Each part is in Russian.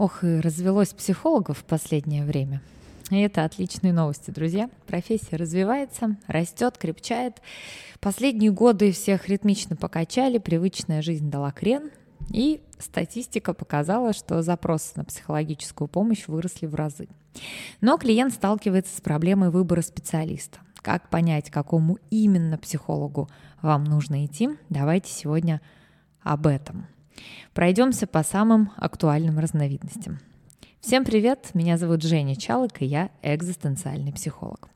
Ох, и развелось психологов в последнее время. И это отличные новости, друзья. Профессия развивается, растет, крепчает. Последние годы всех ритмично покачали, привычная жизнь дала крен, и статистика показала, что запросы на психологическую помощь выросли в разы. Но клиент сталкивается с проблемой выбора специалиста. Как понять, к какому именно психологу вам нужно идти? Давайте сегодня об этом. Пройдемся по самым актуальным разновидностям. Всем привет, меня зовут Женя Чалок, и я экзистенциальный психолог.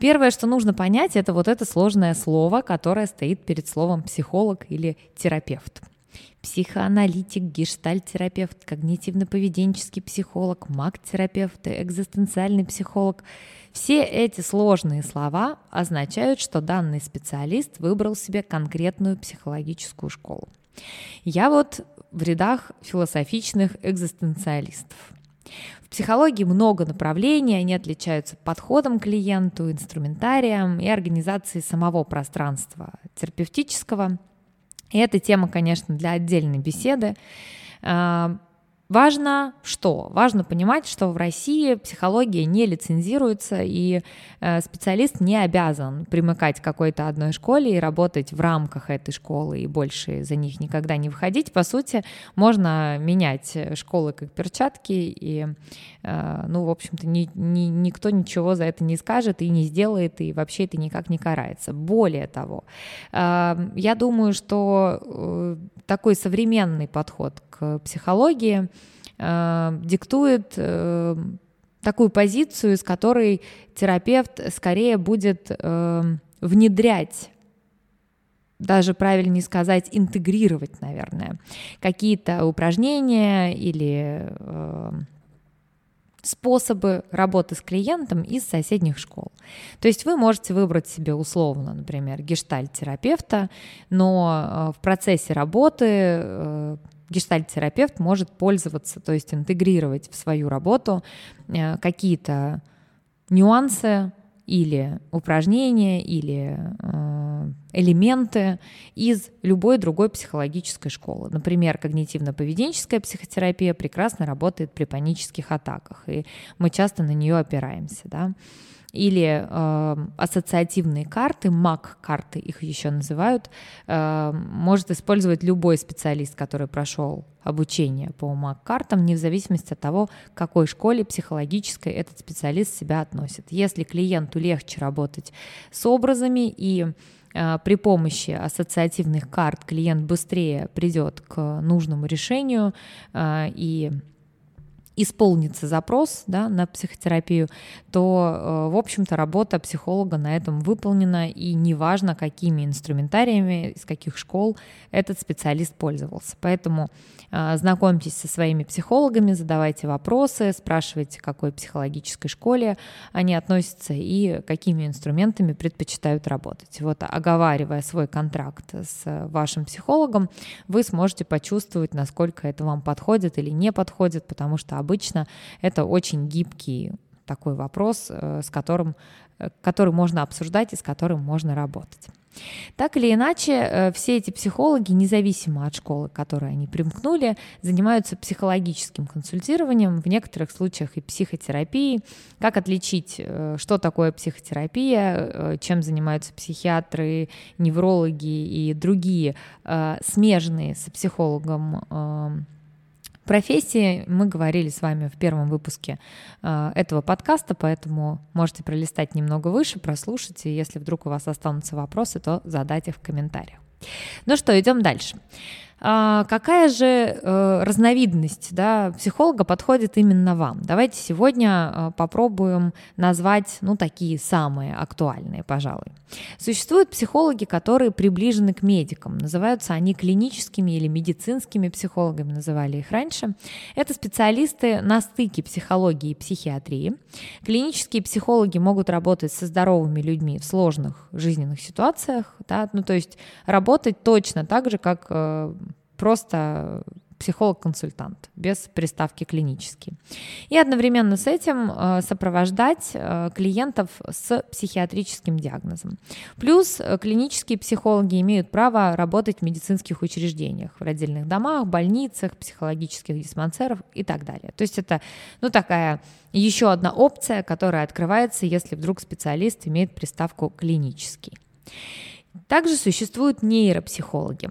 Первое, что нужно понять, это вот это сложное слово, которое стоит перед словом психолог или терапевт. Психоаналитик, гештальт-терапевт, когнитивно-поведенческий психолог, маг-терапевт, экзистенциальный психолог. Все эти сложные слова означают, что данный специалист выбрал себе конкретную психологическую школу. Я вот в рядах философичных экзистенциалистов. В психологии много направлений, они отличаются подходом к клиенту, инструментарием и организацией самого пространства терапевтического. И эта тема, конечно, для отдельной беседы. Важно что? Важно понимать, что в России психология не лицензируется, и э, специалист не обязан примыкать к какой-то одной школе и работать в рамках этой школы и больше за них никогда не выходить. По сути, можно менять школы как перчатки, и, э, ну, в общем-то, ни, ни, никто ничего за это не скажет и не сделает, и вообще это никак не карается. Более того, э, я думаю, что такой современный подход к психологии э, диктует э, такую позицию, с которой терапевт скорее будет э, внедрять даже правильнее сказать, интегрировать, наверное, какие-то упражнения или э, способы работы с клиентом из соседних школ. То есть вы можете выбрать себе условно, например, гештальт-терапевта, но э, в процессе работы э, гештальт-терапевт может пользоваться, то есть интегрировать в свою работу э, какие-то нюансы или упражнения, или э, элементы из любой другой психологической школы. Например, когнитивно-поведенческая психотерапия прекрасно работает при панических атаках, и мы часто на нее опираемся. Да? Или э, ассоциативные карты, МАК-карты их еще называют, э, может использовать любой специалист, который прошел обучение по МАК-картам, не в зависимости от того, к какой школе психологической этот специалист себя относит. Если клиенту легче работать с образами и э, при помощи ассоциативных карт клиент быстрее придет к нужному решению э, и исполнится запрос да, на психотерапию, то, э, в общем-то, работа психолога на этом выполнена, и неважно, какими инструментариями, из каких школ этот специалист пользовался. Поэтому э, знакомьтесь со своими психологами, задавайте вопросы, спрашивайте, к какой психологической школе они относятся и какими инструментами предпочитают работать. Вот оговаривая свой контракт с вашим психологом, вы сможете почувствовать, насколько это вам подходит или не подходит, потому что обычно это очень гибкий такой вопрос, э, с которым, э, который можно обсуждать и с которым можно работать. Так или иначе, э, все эти психологи, независимо от школы, к которой они примкнули, занимаются психологическим консультированием, в некоторых случаях и психотерапией. Как отличить, что такое психотерапия, чем занимаются психиатры, неврологи и другие смежные с психологом профессии мы говорили с вами в первом выпуске э, этого подкаста, поэтому можете пролистать немного выше, прослушать, и если вдруг у вас останутся вопросы, то задать их в комментариях. Ну что, идем дальше. А, какая же э, разновидность да, психолога подходит именно вам? Давайте сегодня э, попробуем назвать ну, такие самые актуальные, пожалуй. Существуют психологи, которые приближены к медикам. Называются они клиническими или медицинскими психологами, называли их раньше. Это специалисты на стыке психологии и психиатрии. Клинические психологи могут работать со здоровыми людьми в сложных жизненных ситуациях, да, ну, то есть работать точно так же, как э, просто психолог-консультант, без приставки клинический. И одновременно с этим э, сопровождать э, клиентов с психиатрическим диагнозом. Плюс э, клинические психологи имеют право работать в медицинских учреждениях, в родильных домах, больницах, психологических диспансерах и так далее. То есть это ну, такая еще одна опция, которая открывается, если вдруг специалист имеет приставку клинический. Также существуют нейропсихологи.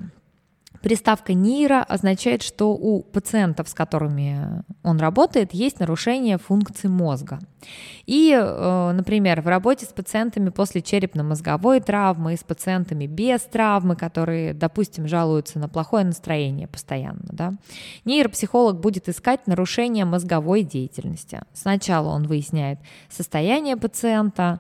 Приставка нейро означает, что у пациентов, с которыми он работает, есть нарушение функции мозга. И, э, например, в работе с пациентами после черепно-мозговой травмы и с пациентами без травмы, которые, допустим, жалуются на плохое настроение постоянно, да, нейропсихолог будет искать нарушение мозговой деятельности. Сначала он выясняет состояние пациента,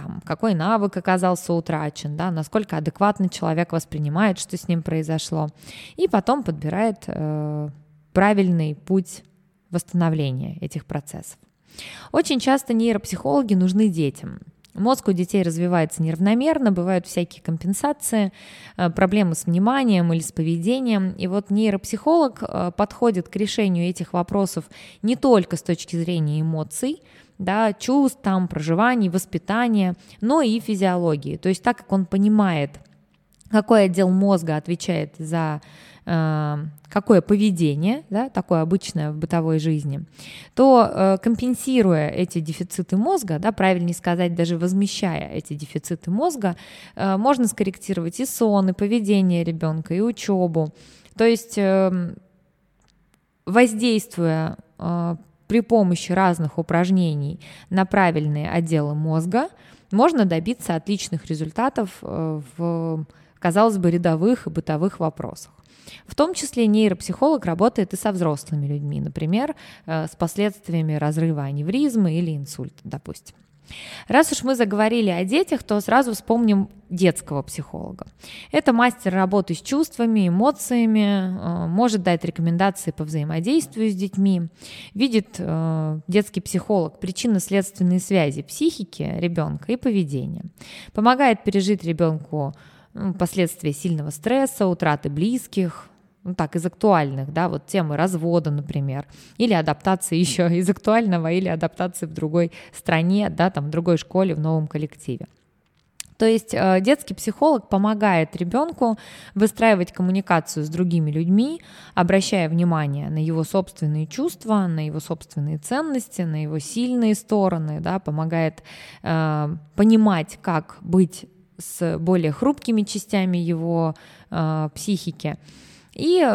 там, какой навык оказался утрачен, да, насколько адекватно человек воспринимает, что с ним произошло, и потом подбирает э, правильный путь восстановления этих процессов. Очень часто нейропсихологи нужны детям. Мозг у детей развивается неравномерно, бывают всякие компенсации, э, проблемы с вниманием или с поведением. И вот нейропсихолог э, подходит к решению этих вопросов не только с точки зрения эмоций, да, чувств, там, проживаний, воспитания, но и физиологии. То есть так как он понимает, какой отдел мозга отвечает за э, какое поведение, да, такое обычное в бытовой жизни, то э, компенсируя эти дефициты мозга, да, правильнее сказать, даже возмещая эти дефициты мозга, э, можно скорректировать и сон, и поведение ребенка, и учебу. То есть э, воздействуя при помощи разных упражнений на правильные отделы мозга можно добиться отличных результатов в, казалось бы, рядовых и бытовых вопросах. В том числе нейропсихолог работает и со взрослыми людьми, например, э, с последствиями разрыва аневризмы или инсульта, допустим. Раз уж мы заговорили о детях, то сразу вспомним детского психолога. Это мастер работы с чувствами, эмоциями, э, может дать рекомендации по взаимодействию с детьми. Видит э, детский психолог причинно-следственные связи психики ребенка и поведения. Помогает пережить ребенку последствия сильного стресса, утраты близких, ну так, из актуальных, да, вот темы развода, например, или адаптации еще из актуального, или адаптации в другой стране, да, там, в другой школе, в новом коллективе. То есть э, детский психолог помогает ребенку выстраивать коммуникацию с другими людьми, обращая внимание на его собственные чувства, на его собственные ценности, на его сильные стороны, да, помогает э, понимать, как быть с более хрупкими частями его э, психики. И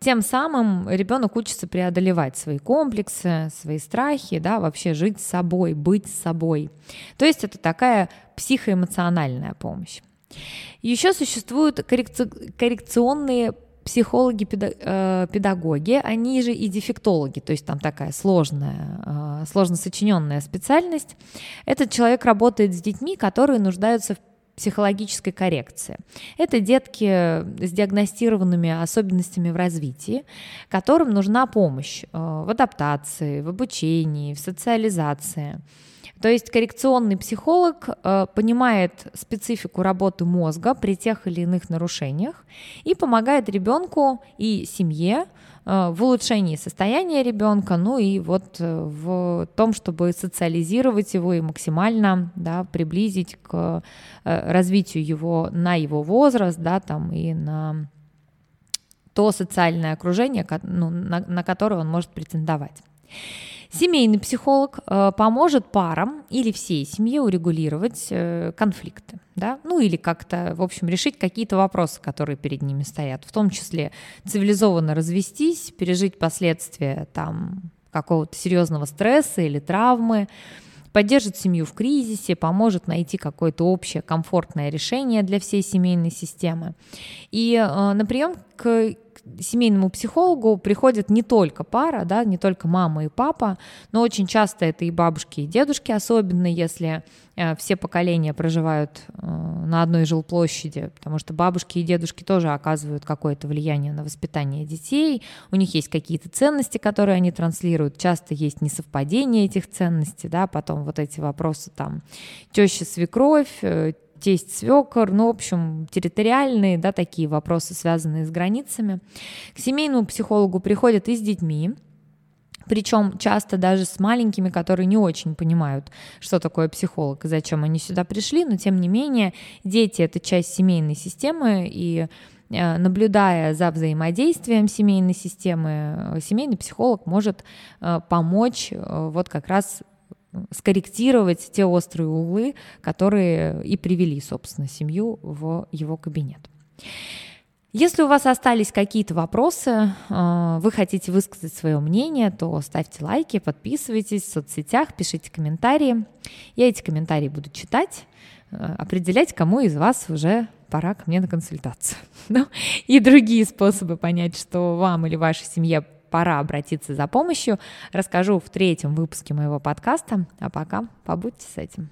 тем самым ребенок учится преодолевать свои комплексы, свои страхи, да, вообще жить с собой, быть с собой. То есть это такая психоэмоциональная помощь. Еще существуют коррекционные психологи-педагоги, э, они же и дефектологи, то есть там такая сложная, сложно сочиненная специальность. Этот человек работает с детьми, которые нуждаются в психологической коррекции. Это детки с диагностированными особенностями в развитии, которым нужна помощь э, в адаптации, в обучении, в социализации. То есть коррекционный психолог э, понимает специфику работы мозга при тех или иных нарушениях и помогает ребенку и семье в улучшении состояния ребенка, ну и вот э, в том, чтобы социализировать его и максимально да, приблизить к э, развитию его на его возраст, да, там и на то социальное окружение, ну, на, на которое он может претендовать. Семейный психолог э, поможет парам или всей семье урегулировать э, конфликты, да, ну или как-то, в общем, решить какие-то вопросы, которые перед ними стоят, в том числе цивилизованно развестись, пережить последствия там какого-то серьезного стресса или травмы, поддержит семью в кризисе, поможет найти какое-то общее комфортное решение для всей семейной системы. И э, на прием к семейному психологу приходят не только пара, да, не только мама и папа, но очень часто это и бабушки, и дедушки, особенно если э, все поколения проживают э, на одной жилплощади, потому что бабушки и дедушки тоже оказывают какое-то влияние на воспитание детей, у них есть какие-то ценности, которые они транслируют, часто есть несовпадение этих ценностей, да, потом вот эти вопросы там теща, свекровь, э, тесть, свекор, ну, в общем, территориальные, да, такие вопросы, связанные с границами. К семейному психологу приходят и с детьми, причем часто даже с маленькими, которые не очень понимают, что такое психолог и зачем они сюда пришли, но тем не менее дети — это часть семейной системы, и э, наблюдая за взаимодействием семейной системы, семейный психолог может э, помочь э, вот как раз скорректировать те острые углы, которые и привели, собственно, семью в его кабинет. Если у вас остались какие-то вопросы, э, вы хотите высказать свое мнение, то ставьте лайки, подписывайтесь в соцсетях, пишите комментарии. Я эти комментарии буду читать, э, определять, кому из вас уже пора ко мне на консультацию. Ну, и другие способы понять, что вам или вашей семье пора обратиться за помощью, расскажу в третьем выпуске моего подкаста. А пока побудьте с этим.